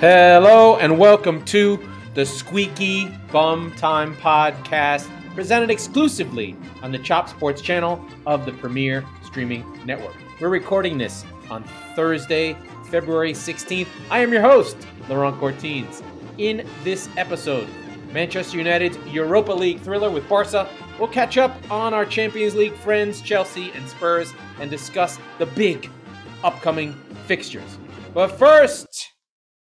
Hello and welcome to the Squeaky Bum Time Podcast, presented exclusively on the Chop Sports channel of the Premier Streaming Network. We're recording this on Thursday, February 16th. I am your host, Laurent Courtines. In this episode, Manchester United's Europa League thriller with Barca. We'll catch up on our Champions League friends, Chelsea and Spurs, and discuss the big upcoming fixtures. But first,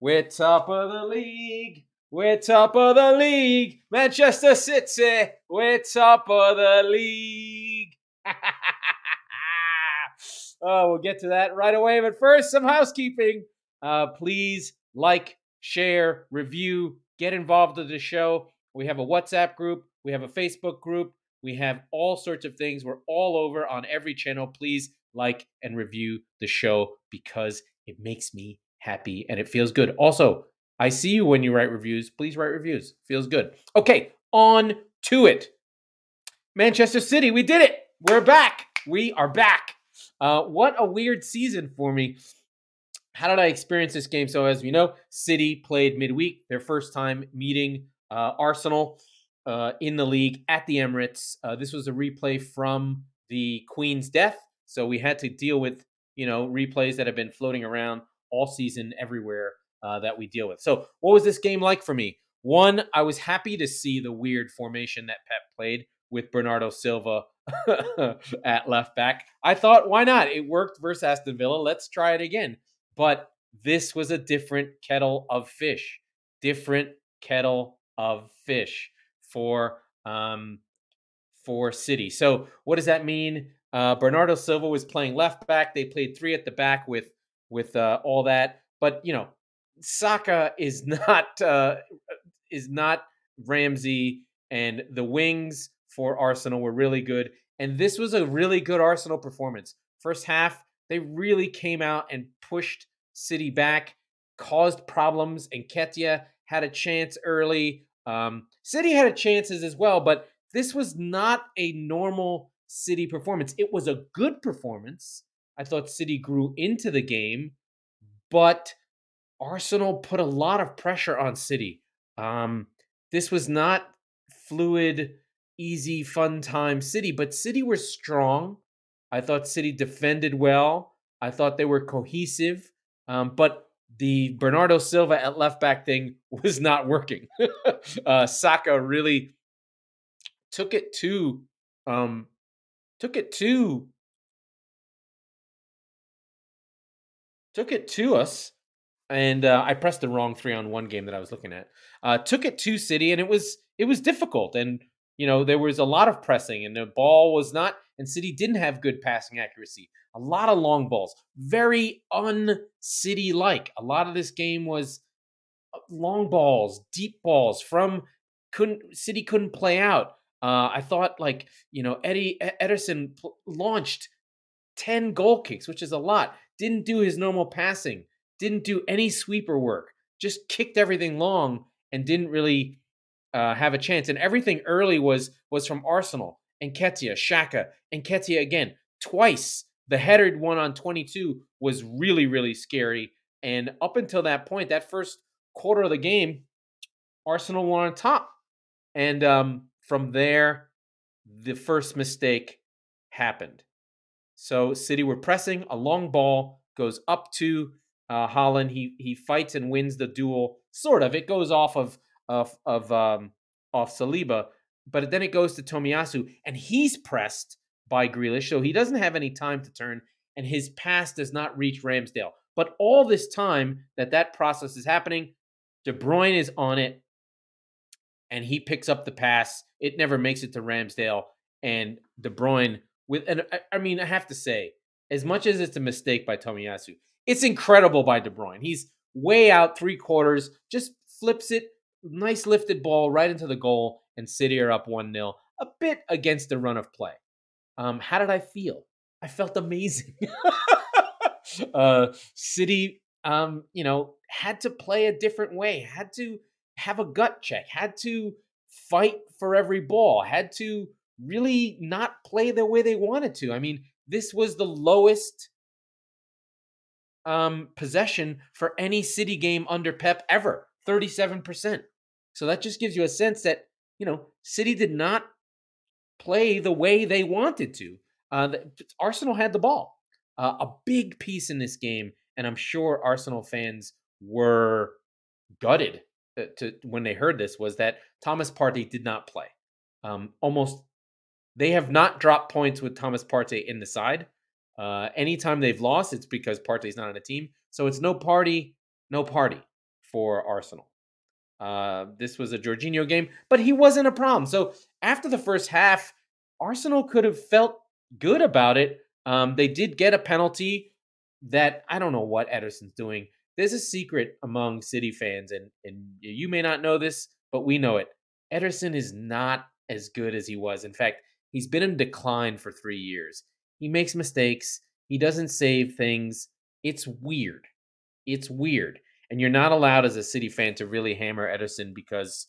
we're top of the league. We're top of the league. Manchester City. We're top of the league. oh, we'll get to that right away. But first, some housekeeping. Uh, please like, share, review, get involved with the show. We have a WhatsApp group. We have a Facebook group. We have all sorts of things. We're all over on every channel. Please like and review the show because it makes me happy and it feels good. Also, I see you when you write reviews. Please write reviews. Feels good. Okay, on to it. Manchester City, we did it. We're back. We are back. Uh, what a weird season for me. How did I experience this game? So, as we know, City played midweek, their first time meeting uh, Arsenal uh, in the league at the Emirates. Uh, this was a replay from the Queen's death. So, we had to deal with, you know, replays that have been floating around all season everywhere uh, that we deal with. So, what was this game like for me? One, I was happy to see the weird formation that Pep played with Bernardo Silva at left back. I thought, why not? It worked versus Aston Villa. Let's try it again. But this was a different kettle of fish. Different kettle of fish for um, for City. So, what does that mean? Uh, Bernardo Silva was playing left back. They played three at the back with with uh, all that. But you know, Saka is not uh, is not Ramsey, and the wings for Arsenal were really good. And this was a really good Arsenal performance. First half, they really came out and pushed City back, caused problems. And Nketiah had a chance early. Um, City had chances as well, but this was not a normal City performance. It was a good performance. I thought City grew into the game, but Arsenal put a lot of pressure on City. Um, this was not fluid, easy, fun time City, but City were strong. I thought City defended well. I thought they were cohesive. Um, but the Bernardo Silva at left back thing was not working. uh, Saka really took it to um, took it to took it to us, and uh, I pressed the wrong three on one game that I was looking at. Uh, took it to City, and it was it was difficult, and you know there was a lot of pressing, and the ball was not, and City didn't have good passing accuracy. A lot of long balls, very un-City like. A lot of this game was uh, long balls, deep balls from couldn't City couldn't play out. Uh, I thought like you know Eddie Ederson launched ten goal kicks, which is a lot didn't do his normal passing, didn't do any sweeper work, just kicked everything long and didn't really uh, have a chance. And everything early was was from Arsenal and Nketiah, Xhaka and Nketiah again twice. The headed one on 22 was really really scary. And up until that point, that first quarter of the game, Arsenal were on top. And um, from there, the first mistake happened. So City were pressing a long ball, goes up to uh, Haaland. He he fights and wins the duel. Sort of. It goes off of of of um, off Saliba, but then it goes to Tomiyasu, and he's pressed by Grealish, so he doesn't have any time to turn, and his pass does not reach Ramsdale. But all this time that that process is happening, De Bruyne is on it, and he picks up the pass. It never makes it to Ramsdale, and De Bruyne with and I, I mean I have to say, as much as it's a mistake by Tomiyasu, it's incredible by De Bruyne. He's way out three quarters, just flips it, nice lifted ball right into the goal, and City are up one 0 a bit against the run of play. Um, how did I feel? I felt amazing. uh, City, um, you know, had to play a different way, had to have a gut check, had to fight for every ball, had to really not play the way they wanted to. I mean, this was the lowest um, possession for any City game under Pep ever, 37%. So that just gives you a sense that, you know, City did not play the way they wanted to. Uh, the, Arsenal had the ball. Uh, a big piece in this game, and I'm sure Arsenal fans were gutted to, uh, to when they heard this, was that Thomas Partey did not play. Um, almost, they have not dropped points with Thomas Partey in the side. Uh, anytime they've lost, it's because Partey's not on the team. So it's no party, no party for Arsenal. Uh, this was a Jorginho game, but he wasn't a problem. So after the first half, Arsenal could have felt good about it. Um, they did get a penalty that I don't know what Ederson's doing. There's a secret among City fans, and and you may not know this, but we know it. Ederson is not as good as he was. In fact, he's been in decline for three years. He makes mistakes. He doesn't save things. It's weird. It's weird. And you're not allowed as a City fan to really hammer Ederson because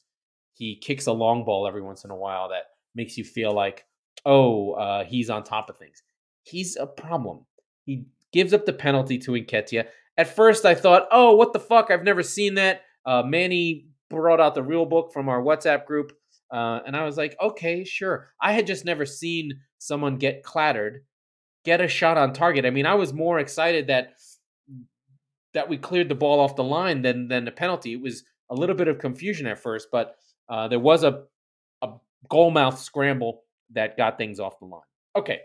he kicks a long ball every once in a while that makes you feel like, oh, uh, he's on top of things. He's a problem. He gives up the penalty to Nketiah. At first, I thought, oh, what the fuck? I've never seen that. Uh, Manny brought out the real book from our WhatsApp group. Uh, and I was like, okay, sure. I had just never seen someone get clattered, get a shot on target. I mean, I was more excited that that we cleared the ball off the line than than the penalty. It was a little bit of confusion at first, but uh, there was a a goalmouth scramble that got things off the line. Okay,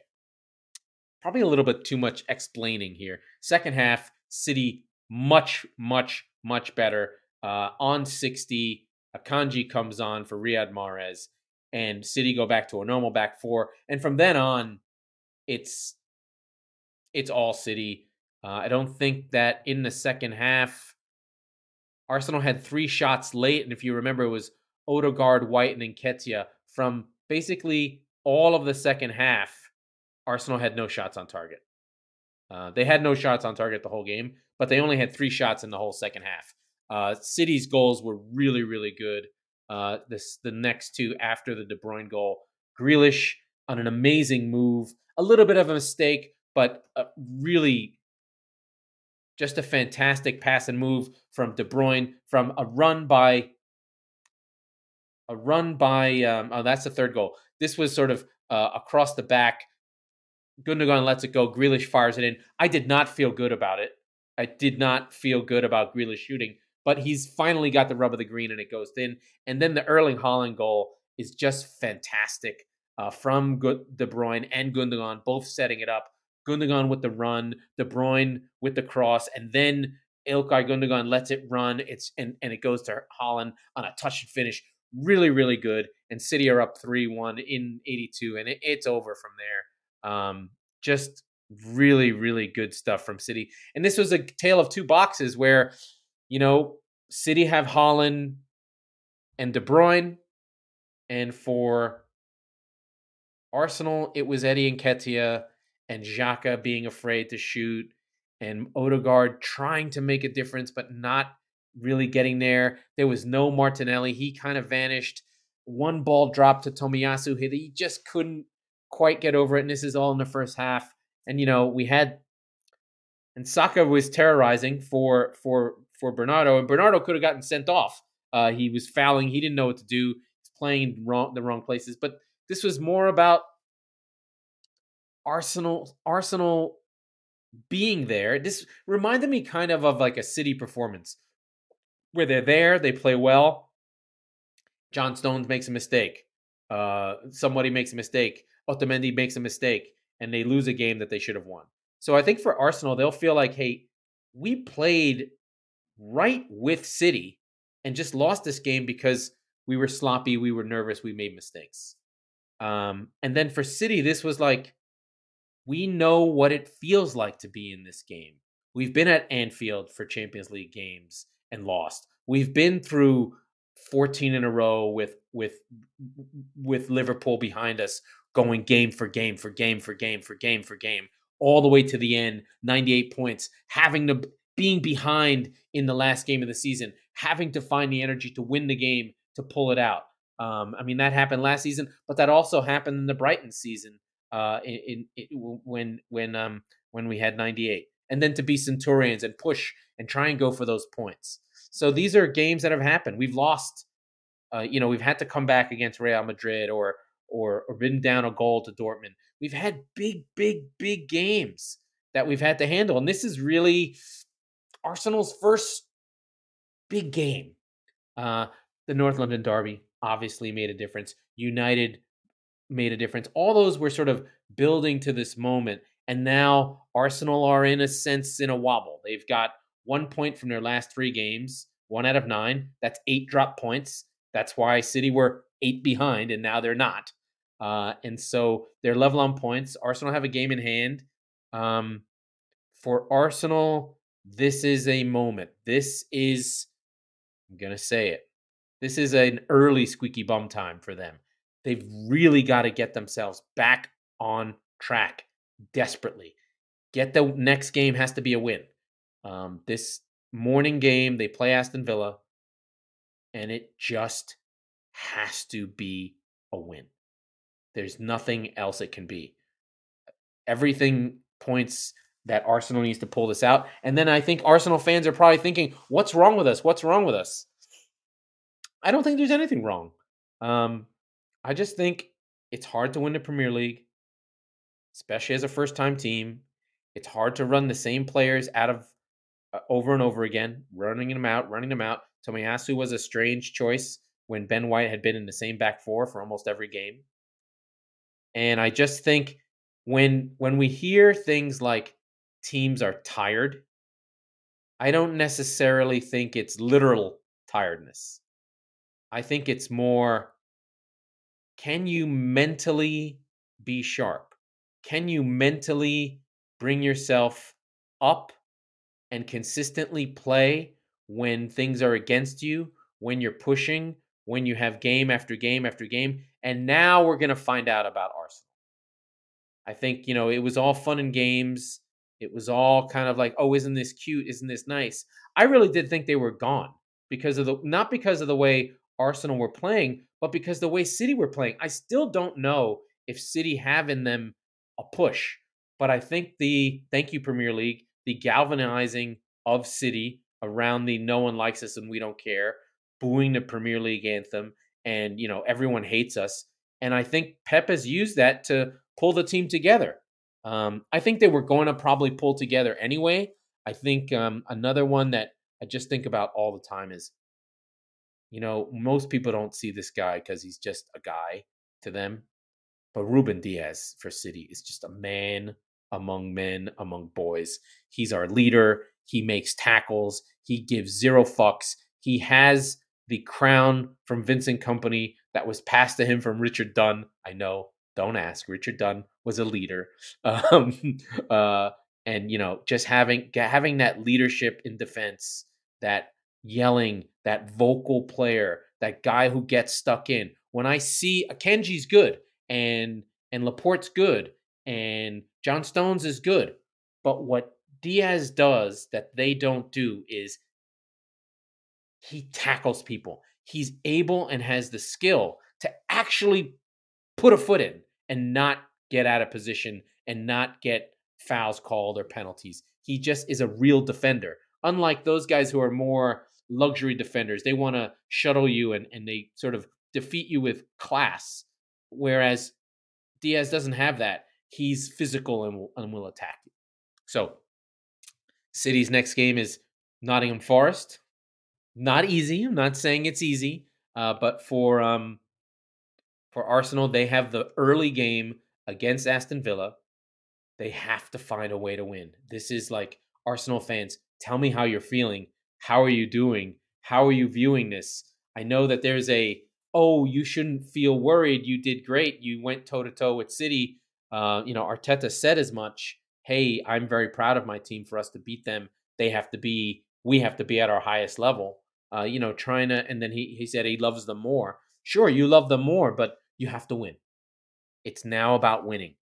probably a little bit too much explaining here. Second half, City much much much better. Uh, on sixty, Akanji comes on for Riyad Mahrez, and City go back to a normal back four, and from then on, it's it's all City. Uh, I don't think that in the second half, Arsenal had three shots late, and if you remember, it was Odegaard, White, and Nketiah from basically all of the second half. Arsenal had no shots on target. Uh, they had no shots on target the whole game, but they only had three shots in the whole second half. Uh, City's goals were really, really good. Uh, this the next two after the De Bruyne goal. Grealish on an amazing move, a little bit of a mistake, but really just a fantastic pass and move from De Bruyne from a run by a run by um, oh that's the third goal. This was sort of uh, across the back. Gundogan lets it go. Grealish fires it in. I did not feel good about it. I did not feel good about Grealish shooting, but he's finally got the rub of the green and it goes in. And then the Erling Haaland goal is just fantastic uh, from De Bruyne and Gundogan, both setting it up. Gundogan with the run, De Bruyne with the cross, and then Ilkay Gundogan lets it run. It's and, and it goes to Haaland on a touch and finish. Really, really good. And City are up 3 1 in 82, and it, it's over from there. Um, just really, really good stuff from City. And this was a tale of two boxes where, you know, City have Haaland and De Bruyne, and for Arsenal, it was Eddie Nketiah and Xhaka being afraid to shoot and Odegaard trying to make a difference but not really getting there. There was no Martinelli. He kind of vanished. One ball dropped to Tomiyasu. He just couldn't quite get over it. And this is all in the first half. And you know, we had and Saka was terrorizing for for for Bernardo, and Bernardo could have gotten sent off. Uh, he was fouling. He didn't know what to do. He's playing wrong the wrong places. But this was more about Arsenal Arsenal being there. This reminded me kind of of like a City performance where they're there, they play well. John Stones makes a mistake. Uh, somebody makes a mistake. Otamendi makes a mistake, and they lose a game that they should have won. So I think for Arsenal, they'll feel like, hey, we played right with City and just lost this game because we were sloppy, we were nervous, we made mistakes. Um, and then for City, this was like, we know what it feels like to be in this game. We've been at Anfield for Champions League games and lost. We've been through 14 in a row with with with Liverpool behind us going game for game for game for game for game for game all the way to the end 98 points having to being behind in the last game of the season having to find the energy to win the game to pull it out um, I mean that happened last season but that also happened in the Brighton season uh, in, in, when when um, when we had 98. and then to be Centurions and push and try and go for those points. So these are games that have happened. We've lost, uh, you know, we've had to come back against Real Madrid or or or been down a goal to Dortmund. We've had big, big, big games that we've had to handle, and this is really Arsenal's first big game. Uh, the North London Derby obviously made a difference. United made a difference. All those were sort of building to this moment. And now Arsenal are, in a sense, in a wobble. They've got one point from their last three games, one out of nine. That's eight drop points. That's why City were eight behind, and now they're not. Uh, and so they're level on points. Arsenal have a game in hand. Um, for Arsenal, this is a moment. This is, I'm going to say it, this is an early squeaky bum time for them. They've really got to get themselves back on track desperately. Get the next game has to be a win. Um, this morning game, they play Aston Villa, and it just has to be a win. There's nothing else it can be. Everything points that Arsenal needs to pull this out. And then I think Arsenal fans are probably thinking, what's wrong with us? What's wrong with us? I don't think there's anything wrong. Um, I just think it's hard to win the Premier League, especially as a first time team. It's hard to run the same players out of uh, over and over again, running them out, running them out. Tomiyasu was a strange choice when Ben White had been in the same back four for almost every game. And I just think when when we hear things like teams are tired, I don't necessarily think it's literal tiredness. I think it's more can you mentally be sharp? Can you mentally bring yourself up and consistently play when things are against you, when you're pushing, when you have game after game after game? And now we're going to find out about Arsenal. I think, you know, it was all fun and games. It was all kind of like, oh, isn't this cute? Isn't this nice? I really did think they were gone because of the, not because of the way Arsenal were playing, but because the way City were playing, I still don't know if City have in them a push. But I think the thank you Premier League, the galvanizing of City around the no one likes us and we don't care, booing the Premier League anthem, and you know everyone hates us. And I think Pep has used that to pull the team together. Um, I think they were going to probably pull together anyway. I think um, another one that I just think about all the time is you know, most people don't see this guy because he's just a guy to them. But Ruben Dias for City is just a man among men, among boys. He's our leader. He makes tackles. He gives zero fucks. He has the crown from Vincent Kompany that was passed to him from Richard Dunne. I know, don't ask. Richard Dunne was a leader. Um, uh, and you know, just having having that leadership in defense, that yelling, that vocal player, that guy who gets stuck in. When I see Akanji's good and and Laporte's good and John Stones is good, but what Dias does that they don't do is he tackles people. He's able and has the skill to actually put a foot in and not get out of position and not get fouls called or penalties. He just is a real defender. Unlike those guys who are more luxury defenders. They want to shuttle you and, and they sort of defeat you with class. Whereas Dias doesn't have that. He's physical and will, and will attack you. So, City's next game is Nottingham Forest. Not easy. I'm not saying it's easy, uh, but for um, for Arsenal, they have the early game against Aston Villa. They have to find a way to win. This is like Arsenal fans. Tell me how you're feeling how are you doing? How are you viewing this? I know that there's a, oh, you shouldn't feel worried. You did great. You went toe to toe with City. Uh, you know, Arteta said as much. Hey, I'm very proud of my team for us to beat them. They have to be, we have to be at our highest level. Uh, you know, trying to, and then he, he said he loves them more. Sure, you love them more, but you have to win. It's now about winning,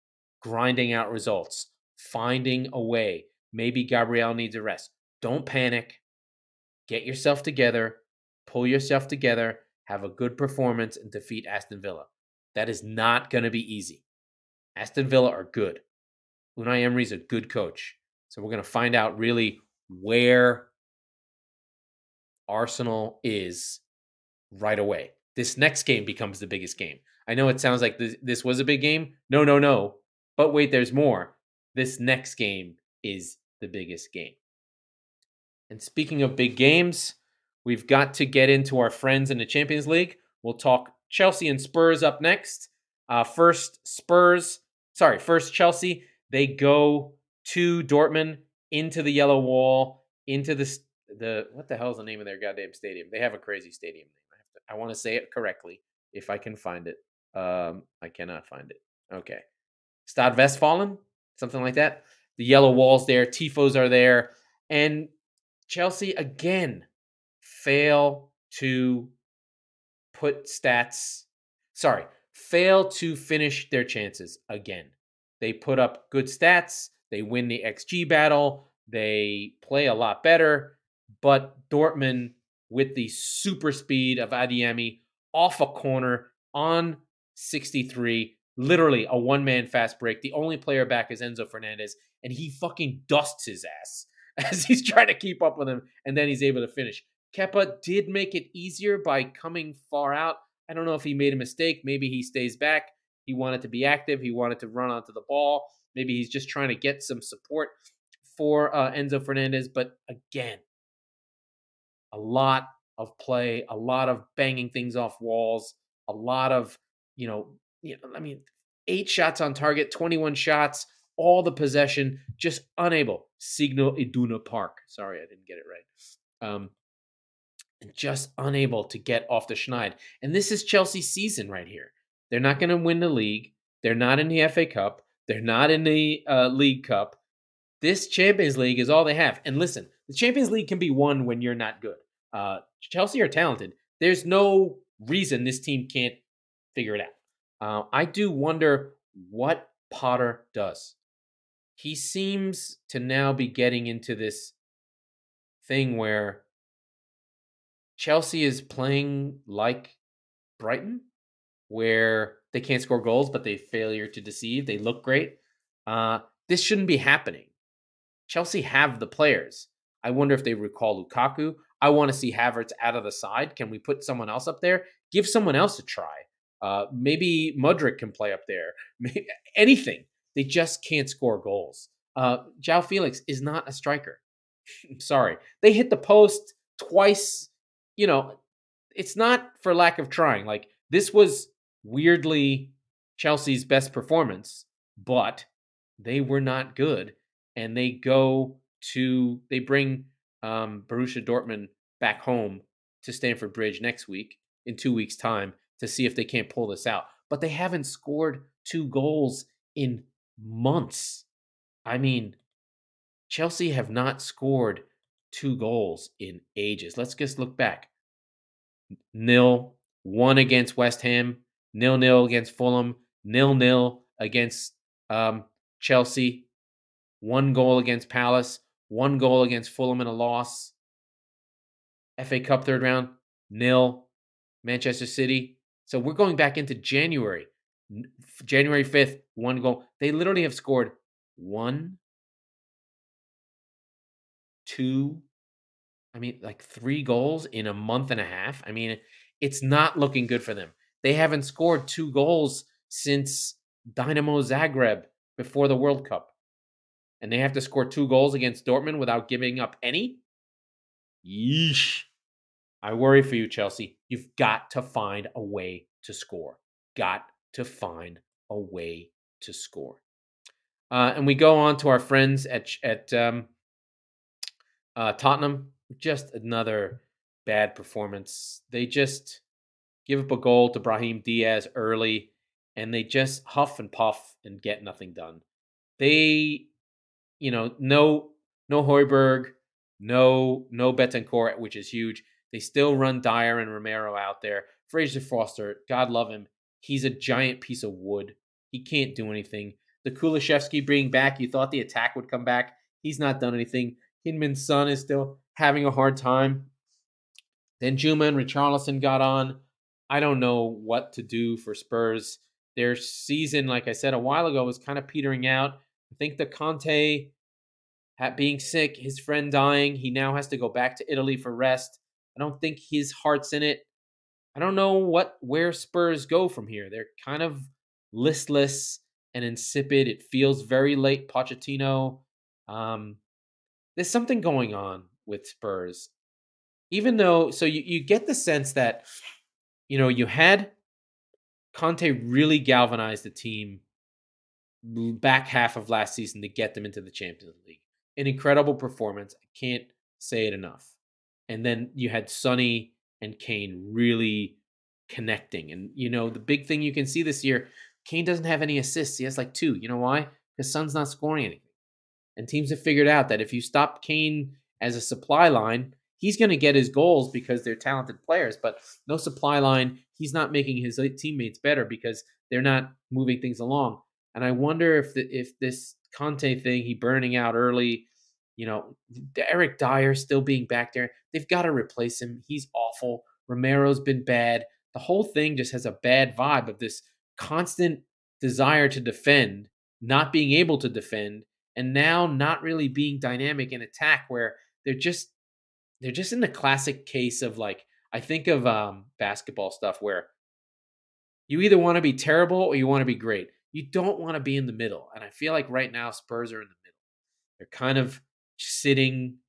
grinding out results, finding a way. Maybe Gabriel needs a rest. Don't panic get yourself together, pull yourself together, have a good performance, and defeat Aston Villa. That is not going to be easy. Aston Villa are good. Unai Emery is a good coach. So we're going to find out really where Arsenal is right away. This next game becomes the biggest game. I know it sounds like this, this was a big game. No, no, no. But wait, there's more. This next game is the biggest game. And speaking of big games, we've got to get into our friends in the Champions League. We'll talk Chelsea and Spurs up next. Uh, first, Spurs, sorry, first Chelsea. They go to Dortmund into the yellow wall, into the the what the hell is the name of their goddamn stadium? They have a crazy stadium name. I I want to say it correctly if I can find it. Um, I cannot find it. Okay, Stad Westfalen, something like that. The yellow walls there, tifos are there, and Chelsea again fail to put stats. Sorry, fail to finish their chances again. They put up good stats. They win the XG battle. They play a lot better. But Dortmund, with the super speed of Adeyemi off a corner on 63, literally a one man fast break. The only player back is Enzo Fernandez, and he fucking dusts his ass as he's trying to keep up with him, and then he's able to finish. Kepa did make it easier by coming far out. I don't know if he made a mistake. Maybe he stays back. He wanted to be active. He wanted to run onto the ball. Maybe he's just trying to get some support for uh, Enzo Fernandez. But again, a lot of play, a lot of banging things off walls, a lot of, you know, you know, I mean, eight shots on target, 21 shots, all the possession, just unable. Signal Iduna Park. Sorry, I didn't get it right. Um, just unable to get off the schneid. And this is Chelsea's season right here. They're not going to win the league. They're not in the FA Cup. They're not in the uh, League Cup. This Champions League is all they have. And listen, the Champions League can be won when you're not good. Uh, Chelsea are talented. There's no reason this team can't figure it out. Uh, I do wonder what Potter does. He seems to now be getting into this thing where Chelsea is playing like Brighton, where they can't score goals, but they failure to deceive. They look great. Uh, this shouldn't be happening. Chelsea have the players. I wonder if they recall Lukaku. I want to see Havertz out of the side. Can we put someone else up there? Give someone else a try. Uh, maybe Mudryk can play up there. Anything. They just can't score goals. Uh, João Felix is not a striker. Sorry. They hit the post twice you know, it's not for lack of trying. Like this was weirdly Chelsea's best performance, but they were not good, and they go to they bring um, Borussia Dortmund back home to Stamford Bridge next week in two weeks' time to see if they can't pull this out. But they haven't scored two goals in months. I mean, Chelsea have not scored two goals in ages. Let's just look back. Nil, one against West Ham, nil nil against Fulham, nil nil against um, Chelsea, one goal against Palace, one goal against Fulham in a loss. FA Cup third round, nil. Manchester City. So we're going back into January. January 5th, one goal. They literally have scored one, two, I mean, like three goals in a month and a half. I mean, it's not looking good for them. They haven't scored two goals since Dynamo Zagreb before the World Cup. And they have to score two goals against Dortmund without giving up any? Yeesh. I worry for you, Chelsea. You've got to find a way to score. Got to find a way to score. Uh, and we go on to our friends at at um, uh, Tottenham. Just another bad performance. They just give up a goal to Brahim Diaz early, and they just huff and puff and get nothing done. They, you know, no no Højbjerg, no no Bentancur, which is huge. They still run Dier and Romero out there. Fraser Forster, God love him, he's a giant piece of wood. He can't do anything. The Kulusevski bringing back, you thought the attack would come back. He's not done anything. Heung-min Son is still having a hard time. Danjuma and Richarlison got on. I don't know what to do for Spurs. Their season, like I said a while ago, was kind of petering out. I think the Conte at being sick, his friend dying. He now has to go back to Italy for rest. I don't think his heart's in it. I don't know what where Spurs go from here. They're kind of listless and insipid. It feels very late Pochettino. Um, there's something going on with Spurs. Even though, so you, you get the sense that, you know, you had Conte really galvanized the team back half of last season to get them into the Champions League. An incredible performance. I can't say it enough. And then you had Sonny and Kane really connecting. And you know, the big thing you can see this year, Kane doesn't have any assists. He has like two. You know why? Because Son's not scoring anything. And teams have figured out that if you stop Kane as a supply line, he's going to get his goals because they're talented players. But no supply line, he's not making his teammates better because they're not moving things along. And I wonder if the, if this Conte thing, he burning out early, you know, Eric Dier still being back there, they've got to replace him. He's awful. Romero's been bad. The whole thing just has a bad vibe of this constant desire to defend, not being able to defend, and now not really being dynamic in attack where they're just they're just in the classic case of like I think of um basketball stuff where you either want to be terrible or you want to be great. You don't want to be in the middle. And I feel like right now Spurs are in the middle. They're kind of sitting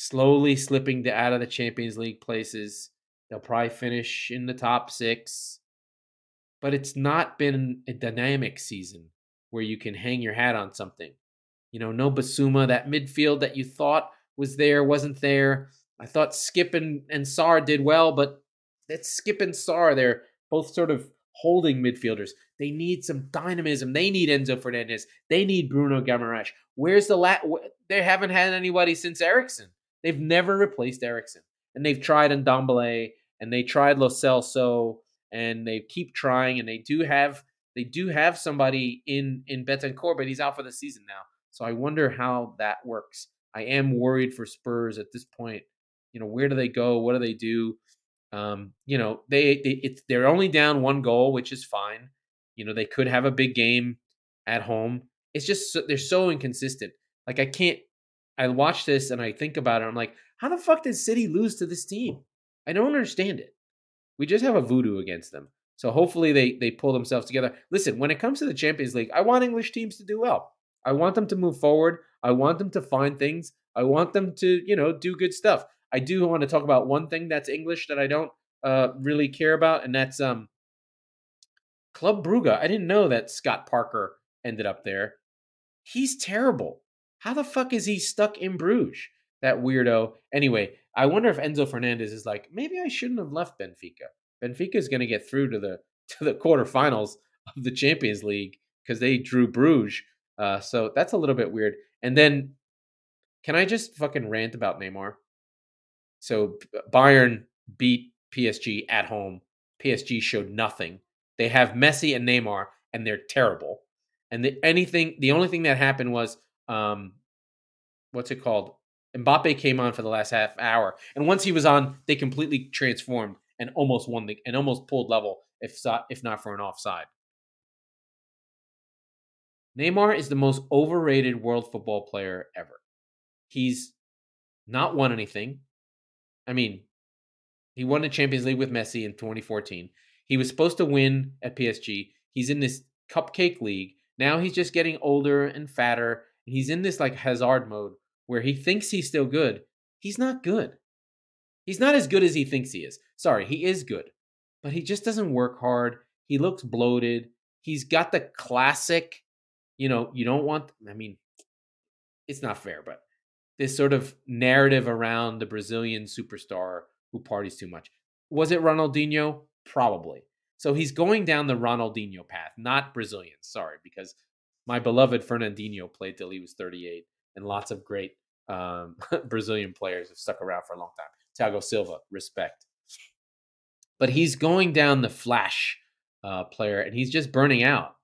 slowly slipping to out of the Champions League places. They'll probably finish in the top 6. But it's not been a dynamic season where you can hang your hat on something. You know, no Bissouma, that midfield that you thought was there, wasn't there. I thought Skipp and, and Sarr did well, but that's Skipp and Sarr. They're both sort of holding midfielders. They need some dynamism. They need Enzo Fernandez. They need Bruno Guimaraes. Where's the lat? They haven't had anybody since Eriksen. They've never replaced Eriksen, and they've tried Ndombele and they tried Lo Celso, and they keep trying, and they do have they do have somebody in in Bentancur, but he's out for the season now. So I wonder how that works. I am worried for Spurs at this point. You know, where do they go? What do they do? Um, you know, they, they it's they're only down one goal, which is fine. You know, they could have a big game at home. It's just so, they're so inconsistent. Like I can't. I watch this and I think about it. I'm like, how the fuck did City lose to this team? I don't understand it. We just have a voodoo against them. So hopefully they they pull themselves together. Listen, when it comes to the Champions League, I want English teams to do well. I want them to move forward. I want them to find things. I want them to, you know, do good stuff. I do want to talk about one thing that's English that I don't uh, really care about, and that's um, Club Brugge. I didn't know that Scott Parker ended up there. He's terrible. How the fuck is he stuck in Bruges? That weirdo. Anyway, I wonder if Enzo Fernandez is like, maybe I shouldn't have left Benfica. Benfica is going to get through to the to the quarterfinals of the Champions League because they drew Bruges. Uh, so that's a little bit weird. And then, can I just fucking rant about Neymar? So Bayern beat PSG at home. PSG showed nothing. They have Messi and Neymar, and they're terrible. And the, anything, the only thing that happened was, um, what's it called? Mbappe came on for the last half hour, and once he was on, they completely transformed and almost won the and almost pulled level if if not for an offside. Neymar is the most overrated world football player ever. He's not won anything. I mean, he won the Champions League with Messi in 2014. He was supposed to win at PSG. He's in this cupcake league. Now he's just getting older and fatter. He's in this like Hazard mode where he thinks he's still good. He's not good. He's not as good as he thinks he is. Sorry, he is good. But he just doesn't work hard. He looks bloated. He's got the classic, you know, you don't want, I mean, it's not fair, but this sort of narrative around the Brazilian superstar who parties too much. Was it Ronaldinho? Probably. So he's going down the Ronaldinho path, not Brazilian. Sorry, because my beloved Fernandinho played till he was 38, and lots of great um, Brazilian players have stuck around for a long time. Thiago Silva, respect. But he's going down the flash uh, player, and he's just burning out.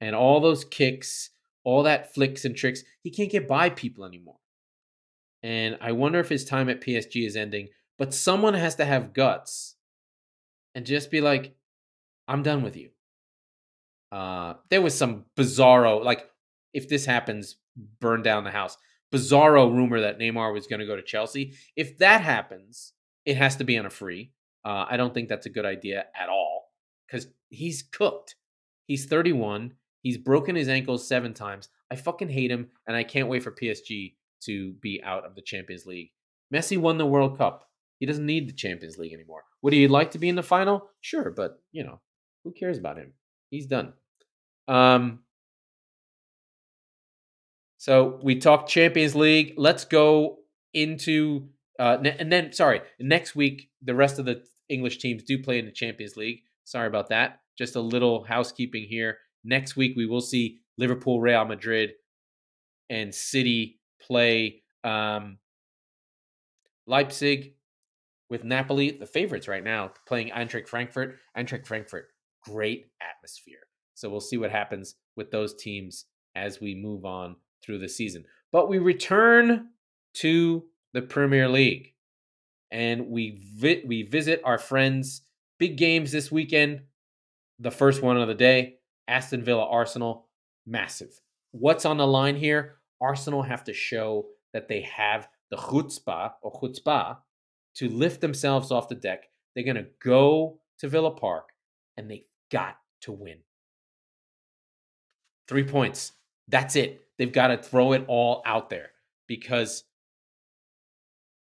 And all those kicks, all that flicks and tricks, he can't get by people anymore. And I wonder if his time at PSG is ending. But someone has to have guts and just be like, I'm done with you. Uh, there was some bizarro, like, if this happens, burn down the house. bizarro rumor that Neymar was going to go to Chelsea. If that happens, it has to be on a free. Uh, I don't think that's a good idea at all because he's cooked. He's 31. He's broken his ankles seven times. I fucking hate him, and I can't wait for PSG to be out of the Champions League. Messi won the World Cup. He doesn't need the Champions League anymore. Would he like to be in the final? Sure, but you know, who cares about him? He's done. Um, so we talked Champions League. Let's go into uh, and then sorry, next week the rest of the English teams do play in the Champions League. Sorry about that. Just a little housekeeping here. Next week we will see Liverpool, Real Madrid, and City play um, Leipzig with Napoli, the favorites right now, playing Eintracht Frankfurt. Eintracht Frankfurt, great atmosphere. So we'll see what happens with those teams as we move on through the season. But we return to the Premier League and we vi- we visit our friends. Big games this weekend. The first one of the day, Aston Villa Arsenal, massive. What's on the line here? Arsenal have to show that they have the chutzpah or chutzpah to lift themselves off the deck. They're going to go to Villa Park and they got to win. Three points. That's it. They've got to throw it all out there because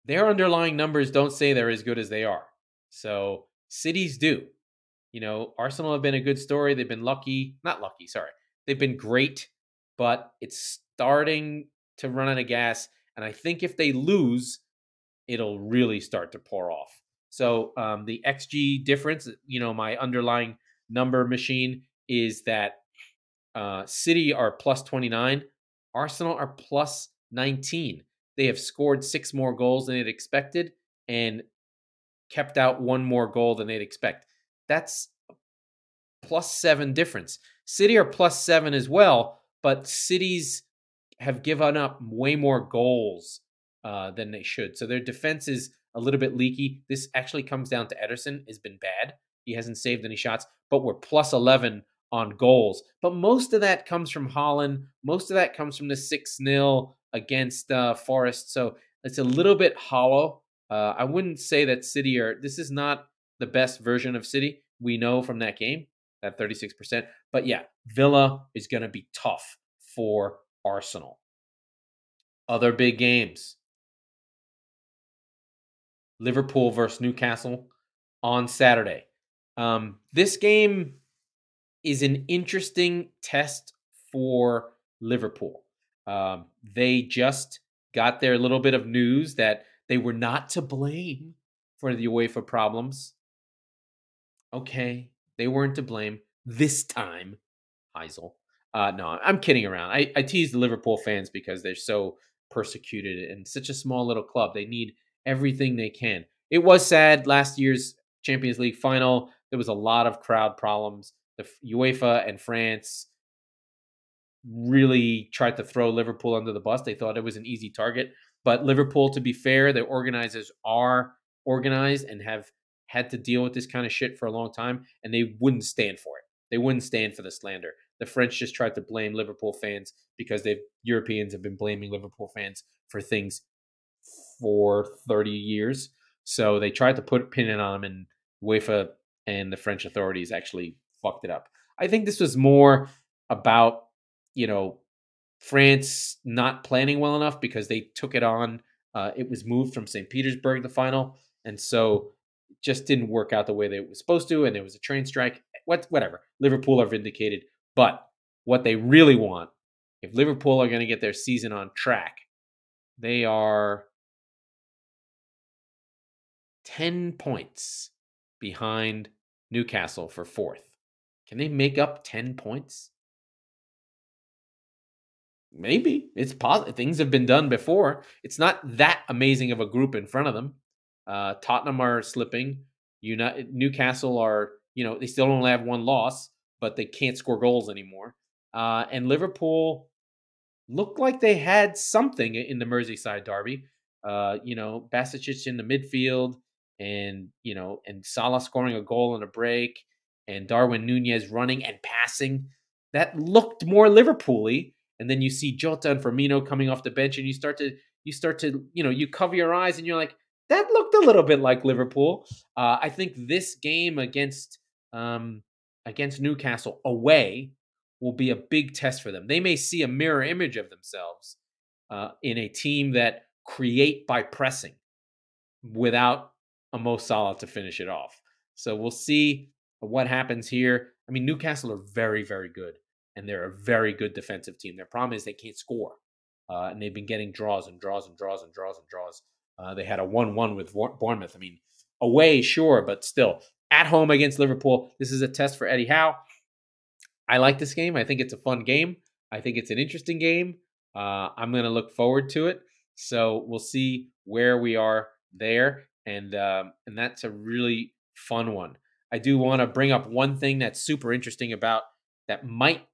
their underlying numbers don't say they're as good as they are. So cities do. You know, Arsenal have been a good story. They've been lucky, not lucky, sorry. They've been great, but it's starting to run out of gas. And I think if they lose, it'll really start to pour off. So um, the XG difference, you know, my underlying number machine is that uh, City are plus 29, Arsenal are plus 19. They have scored six more goals than they'd expected and kept out one more goal than they'd expect. That's plus seven difference. City are plus seven as well, but cities have given up way more goals uh, than they should. So their defense is a little bit leaky. This actually comes down to Ederson has been bad. He hasn't saved any shots, but we're plus 11 on goals. But most of that comes from Haaland. Most of that comes from the 6 0 against uh, Forest. So it's a little bit hollow. Uh, I wouldn't say that City are, this is not the best version of City. We know from that game, that 36%. But yeah, Villa is going to be tough for Arsenal. Other big games Liverpool versus Newcastle on Saturday. Um, this game is an interesting test for Liverpool. Um, they just got their little bit of news that they were not to blame for the UEFA problems. Okay, they weren't to blame this time, Heysel. Uh, no, I'm kidding around. I, I tease the Liverpool fans because they're so persecuted and such a small little club. They need everything they can. It was sad last year's Champions League final. There was a lot of crowd problems. The UEFA and France really tried to throw Liverpool under the bus. They thought it was an easy target. But Liverpool, to be fair, their organizers are organized and have had to deal with this kind of shit for a long time, and they wouldn't stand for it. They wouldn't stand for the slander. The French just tried to blame Liverpool fans because they Europeans have been blaming Liverpool fans for things for 30 years. So they tried to put a pin it on them, and UEFA and the French authorities actually fucked it up. I think this was more about you know, France not planning well enough because they took it on. Uh, it was moved from St. Petersburg, the final, and so just didn't work out the way they were supposed to. And there was a train strike. What, whatever. Liverpool are vindicated, but what they really want, if Liverpool are going to get their season on track, they are ten points behind Newcastle for fourth. Can they make up ten points? Maybe it's positive. Things have been done before. It's not that amazing of a group in front of them. Uh, Tottenham are slipping. United, Newcastle are, you know, they still only have one loss, but they can't score goals anymore. Uh, and Liverpool looked like they had something in the Merseyside derby. Uh, you know, Bajcetic in the midfield, and you know, and Salah scoring a goal on a break, and Darwin Nunez running and passing. That looked more Liverpool-y and then you see Jota and Firmino coming off the bench, and you start to you start to you know you cover your eyes and you're like that looked a little bit like Liverpool. Uh, I think this game against um, against Newcastle away will be a big test for them. They may see a mirror image of themselves uh, in a team that create by pressing without a Mo Salah to finish it off. So we'll see what happens here. I mean, Newcastle are very, very good, and they're a very good defensive team. Their problem is they can't score, uh, and they've been getting draws and draws and draws and draws and draws. Uh, they had a one-one with Bournemouth. I mean, away, sure, but still at home against Liverpool. This is a test for Eddie Howe. I like this game. I think it's a fun game. I think it's an interesting game. Uh, I'm going to look forward to it. So we'll see where we are there, and um, and that's a really fun one. I do want to bring up one thing that's super interesting about that might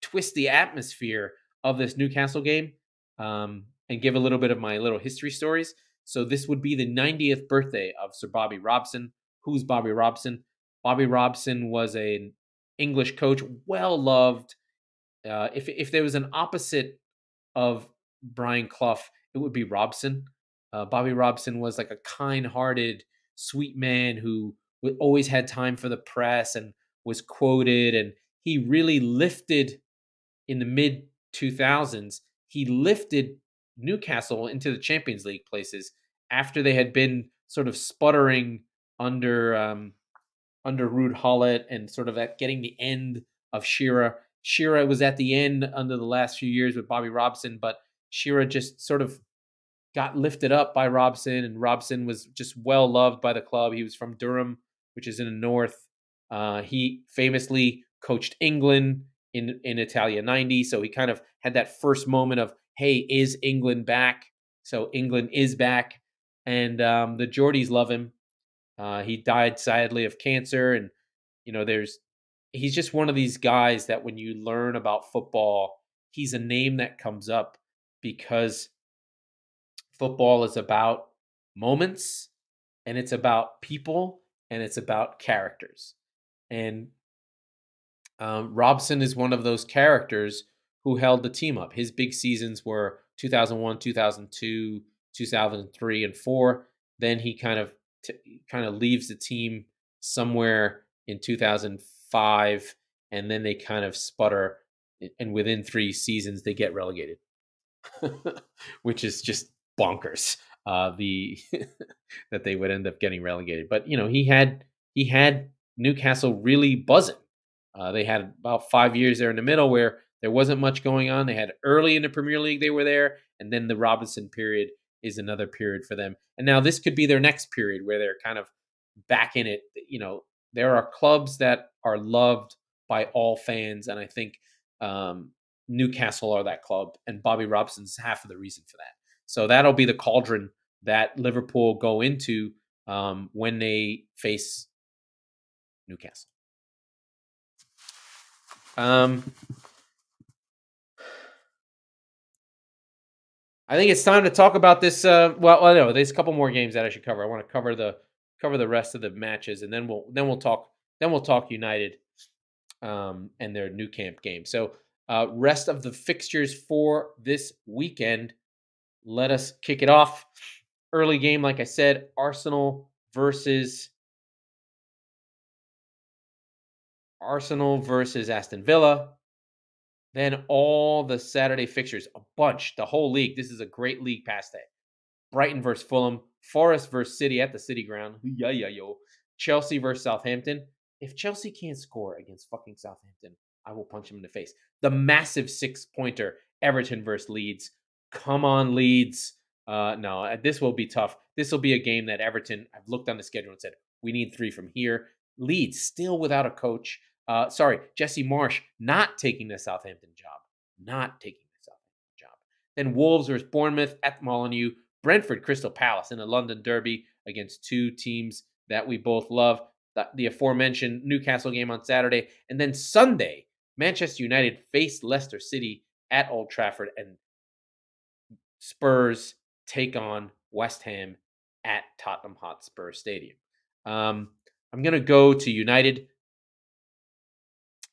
twist the atmosphere of this Newcastle game, um, and give a little bit of my little history stories. So this would be the 90th birthday of Sir Bobby Robson. Who's Bobby Robson? Bobby Robson was an English coach, well loved. Uh, if if there was an opposite of Brian Clough, it would be Robson. Uh, Bobby Robson was like a kind-hearted, sweet man who always had time for the press and was quoted, and he really lifted in the mid 2000s. He lifted Newcastle into the Champions League places after they had been sort of sputtering under um, under Ruud Gullit and sort of at getting the end of Shearer. Shearer was at the end under the last few years with Bobby Robson, but Shearer just sort of got lifted up by Robson, and Robson was just well loved by the club. He was from Durham, which is in the north. Uh, he famously coached England in in Italia '90, so he kind of had that first moment of, "Hey, is England back?" So England is back, and um, the Geordies love him. Uh, he died sadly of cancer, and you know, there's he's just one of these guys that when you learn about football, he's a name that comes up because football is about moments and it's about people and it's about characters. And um, Robson is one of those characters who held the team up. His big seasons were 2001, 2002, 2003, and four. Then he kind of t- kind of leaves the team somewhere in 2005, and then they kind of sputter, and within three seasons they get relegated, which is just bonkers. Uh, the that they would end up getting relegated, but you know he had he had Newcastle really buzzing. Uh, they had about five years there in the middle where there wasn't much going on. They had early in the Premier League they were there, and then the Robson period is another period for them. And now this could be their next period where they're kind of back in it. You know, there are clubs that are loved by all fans, and I think um, Newcastle are that club, and Bobby Robson's half of the reason for that. So that'll be the cauldron that Liverpool go into um, when they face Newcastle. Um, I think it's time to talk about this. Uh, well, no, there's a couple more games that I should cover. I want to cover the cover the rest of the matches, and then we'll then we'll talk then we'll talk United um, and their Nou Camp game. So, uh, rest of the fixtures for this weekend. Let us kick it off. Early game, like I said, Arsenal versus Arsenal versus Aston Villa. Then all the Saturday fixtures, a bunch, the whole league. This is a great league past day. Brighton versus Fulham, Forest versus City at the City Ground. Yeah, yeah, yo. Chelsea versus Southampton. If Chelsea can't score against fucking Southampton, I will punch him in the face. The massive six pointer, Everton versus Leeds. Come on, Leeds. Uh, no, uh, this will be tough. This will be a game that Everton, I've looked on the schedule and said, we need three from here. Leeds still without a coach. Uh, sorry, Jesse Marsch not taking the Southampton job. Not taking the Southampton job. Then Wolves versus Bournemouth at Molineux. Brentford Crystal Palace in a London derby against two teams that we both love. The, the aforementioned Newcastle game on Saturday. And then Sunday, Manchester United face Leicester City at Old Trafford. And Spurs take on West Ham at Tottenham Hotspur Stadium. Um, I'm going to go to United.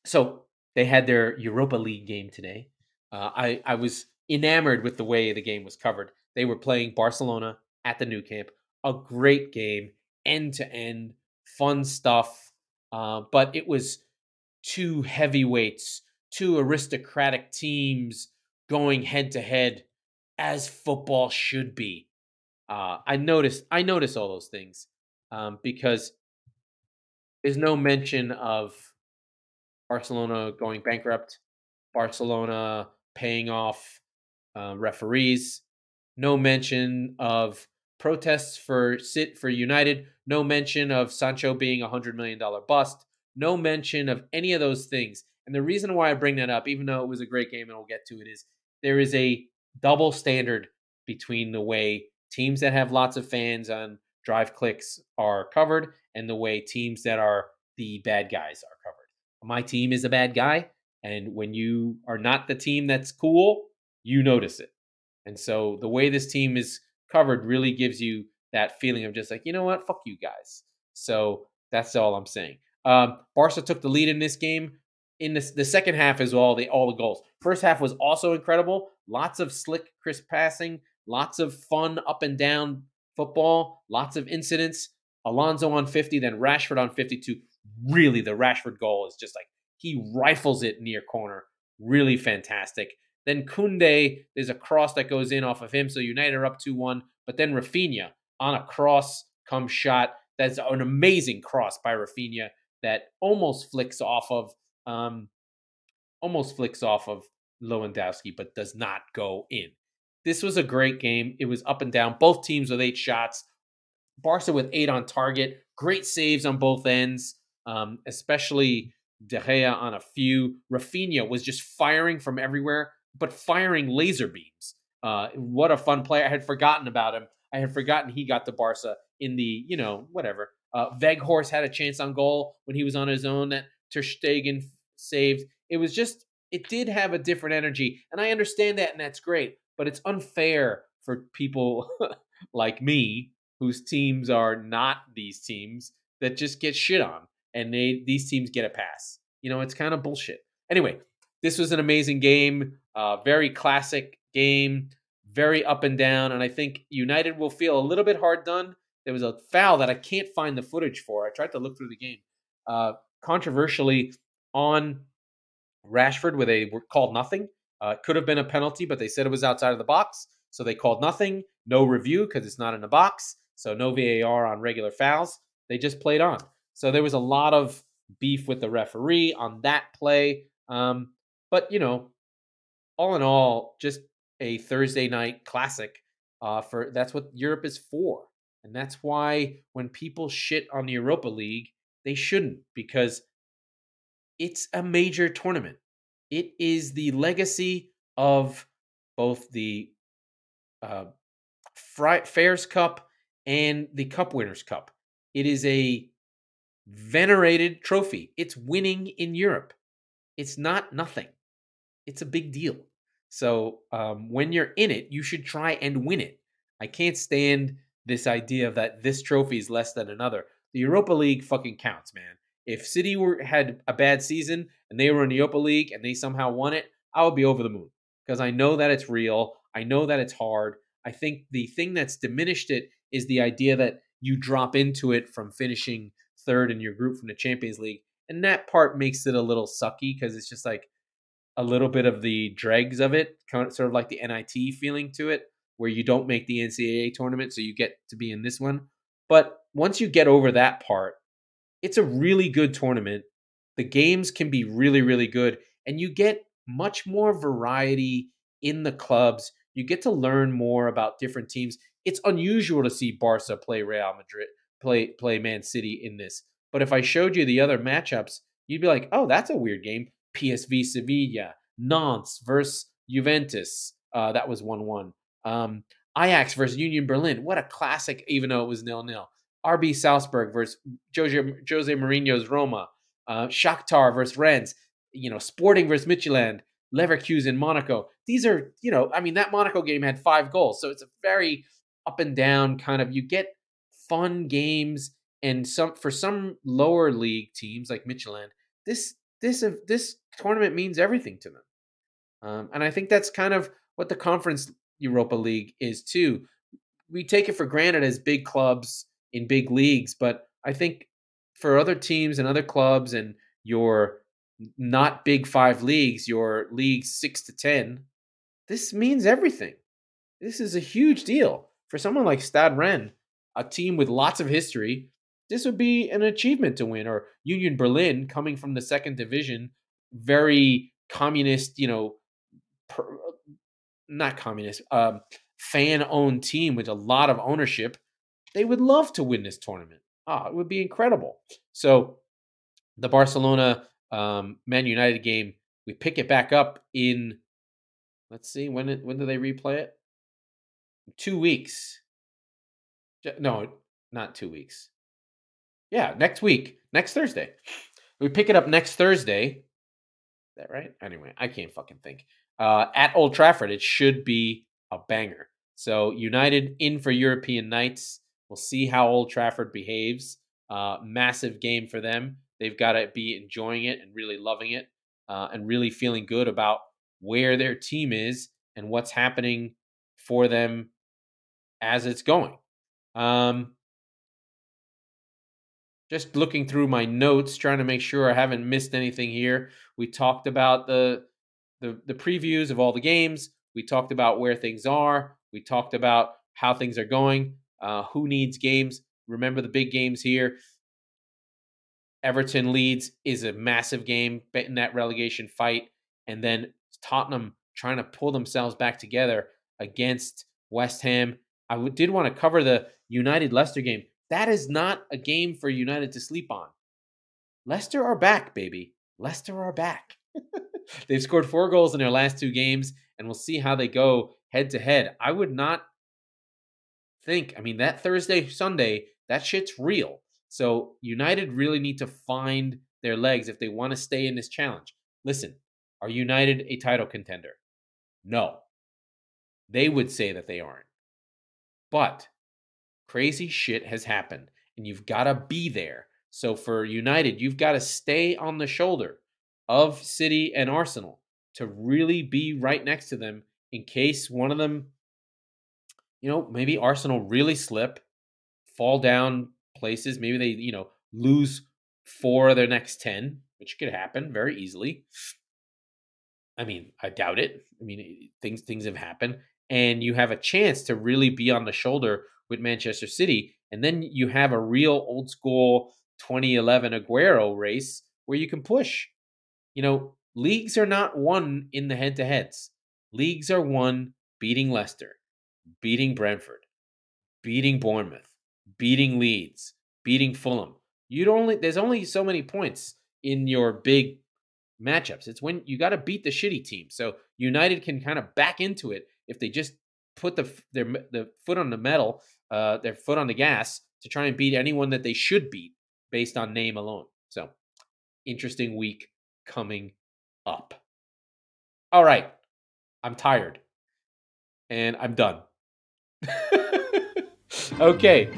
So they had their Europa League game today. Uh, I I was enamored with the way the game was covered. They were playing Barcelona at the Nou Camp, a great game, end to end, fun stuff. Uh, but it was two heavyweights, two aristocratic teams going head to head, as football should be. Uh, I noticed I noticed all those things um, because there's no mention of Barcelona going bankrupt, Barcelona paying off uh, referees, no mention of protests for sit for United, no mention of Sancho being a hundred million dollar bust, no mention of any of those things. And the reason why I bring that up, even though it was a great game and we'll get to it, is there is a double standard between the way teams that have lots of fans on drive clicks are covered and the way teams that are the bad guys are covered. My team is a bad guy. And when you are not the team that's cool, you notice it. And so the way this team is covered really gives you that feeling of just like, you know what, fuck you guys. So that's all I'm saying. Um, Barca took the lead in this game. In the, the second half is all the all the goals. First half was also incredible. Lots of slick, crisp passing, lots of fun up and down football, lots of incidents. Alonso on 50, then Rashford on 52. Really, the Rashford goal is just like he rifles it near corner. Really fantastic. Then Koundé, there's a cross that goes in off of him. So United are up 2 1. But then Raphinha on a cross comes shot. That's an amazing cross by Raphinha that almost flicks off of um almost flicks off of Lewandowski, but does not go in. This was a great game. It was up and down. Both teams with eight shots. Barca with eight on target. Great saves on both ends, um, especially De Gea on a few. Raphinha was just firing from everywhere, but firing laser beams. Uh, what a fun player. I had forgotten about him. I had forgotten he got to Barca in the, you know, whatever. Uh, Weghorst had a chance on goal when he was on his own that Ter Stegen saved. It was just, it did have a different energy. And I understand that, and that's great. But it's unfair for people like me, whose teams are not these teams, that just get shit on. And they these teams get a pass. You know, it's kind of bullshit. Anyway, this was an amazing game, uh, very classic game, very up and down. And I think United will feel a little bit hard done there was a foul that I can't find the footage for. I tried to look through the game. Uh, controversially, on Rashford, where they were called nothing. Uh, could have been a penalty, but they said it was outside of the box. So they called nothing. No review because it's not in the box. So no VAR on regular fouls. They just played on. So there was a lot of beef with the referee on that play. Um, but, you know, all in all, just a Thursday night classic. Uh, for that's what Europe is for. And that's why when people shit on the Europa League, they shouldn't because it's a major tournament. It is the legacy of both the uh, Fairs Cup and the Cup Winners' Cup. It is a venerated trophy. It's winning in Europe. It's not nothing. It's a big deal. So um, when you're in it, you should try and win it. I can't stand this idea that this trophy is less than another. The Europa League fucking counts, man. If City were had a bad season and they were in the Europa League and they somehow won it, I would be over the moon because I know that it's real. I know that it's hard. I think the thing that's diminished it is the idea that you drop into it from finishing third in your group from the Champions League. And that part makes it a little sucky because it's just like a little bit of the dregs of it, kind of sort of like the NIT feeling to it where you don't make the NCAA tournament, so you get to be in this one. But once you get over that part, it's a really good tournament. The games can be really, really good, and you get much more variety in the clubs. You get to learn more about different teams. It's unusual to see Barca play Real Madrid, play play Man City in this. But if I showed you the other matchups, you'd be like, "Oh, that's a weird game." PSV Sevilla, Nantes versus Juventus. Uh, that was one one. Um, Ajax versus Union Berlin. What a classic, even though it was nil nil. RB Salzburg versus Jose, Jose Mourinho's Roma. Uh, Shakhtar versus Rennes. You know, Sporting versus Midtjylland. Leverkusen, Monaco. These are, you know, I mean, that Monaco game had five goals. So it's a very up and down kind of, you get fun games. And some for some lower league teams like Michelin, this this this tournament means everything to them. Um, and I think that's kind of what the Conference Europa League is too. We take it for granted as big clubs in big leagues, but I think for other teams and other clubs and your not big five leagues, your leagues six to 10, this means everything. This is a huge deal. For someone like Stade Rennes, a team with lots of history, this would be an achievement to win. Or Union Berlin, coming from the second division, very communist, you know, per, not communist, um, fan owned team with a lot of ownership. They would love to win this tournament. Ah, it would be incredible. So the Barcelona um, Man United game, we pick it back up in. Let's see when it, when do they replay it? Two weeks. No, not two weeks. Yeah, next week, next Thursday. We pick it up next Thursday. Is that right? Anyway, I can't fucking think. Uh, at Old Trafford, it should be a banger. So United in for European nights. We'll see how Old Trafford behaves. Uh, massive game for them. They've got to be enjoying it and really loving it uh, and really feeling good about where their team is and what's happening for them as it's going. Um, just looking through my notes, trying to make sure I haven't missed anything here. We talked about the the, the previews of all the games. We talked about where things are. We talked about how things are going. Uh, who needs games? Remember the big games here. Everton Leeds is a massive game in that relegation fight, and then Tottenham trying to pull themselves back together against West Ham. I did want to cover the United Leicester game. That is not a game for United to sleep on. Leicester are back, baby. Leicester are back. They've scored four goals in their last two games, and we'll see how they go head to head. I would not think, I mean, that Thursday, Sunday, that shit's real. So United really need to find their legs if they want to stay in this challenge. Listen, are United a title contender? No. They would say that they aren't. But crazy shit has happened, and you've got to be there. So for United, you've got to stay on the shoulder of City and Arsenal to really be right next to them in case one of them, you know, maybe Arsenal really slip, fall down places. Maybe they, you know, lose four of their next 10, which could happen very easily. I mean, I doubt it. I mean, eh, things things have happened and you have a chance to really be on the shoulder with Manchester City and then you have a real old school 2011 Aguero race where you can push you know, leagues are not won in the head to heads. Leagues are won beating Leicester, beating Brentford, beating Bournemouth, beating Leeds, beating Fulham. You'd only there's only so many points in your big matchups. It's when you got to beat the shitty team. So United can kind of back into it if they just put the their the foot on the metal, uh, their foot on the gas to try and beat anyone that they should beat based on name alone. So interesting week coming up. All right. I'm tired. And I'm done. okay.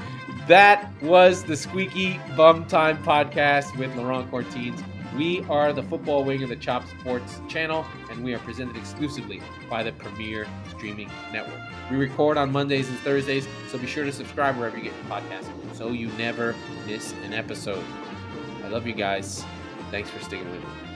That was the Squeaky Bum Time podcast with Laurent Courtines. We are the football wing of the Chop Sports channel, and we are presented exclusively by the Premier Streaming Network. We record on Mondays and Thursdays, so be sure to subscribe wherever you get your podcast so you never miss an episode. I love you guys. Thanks for sticking with me.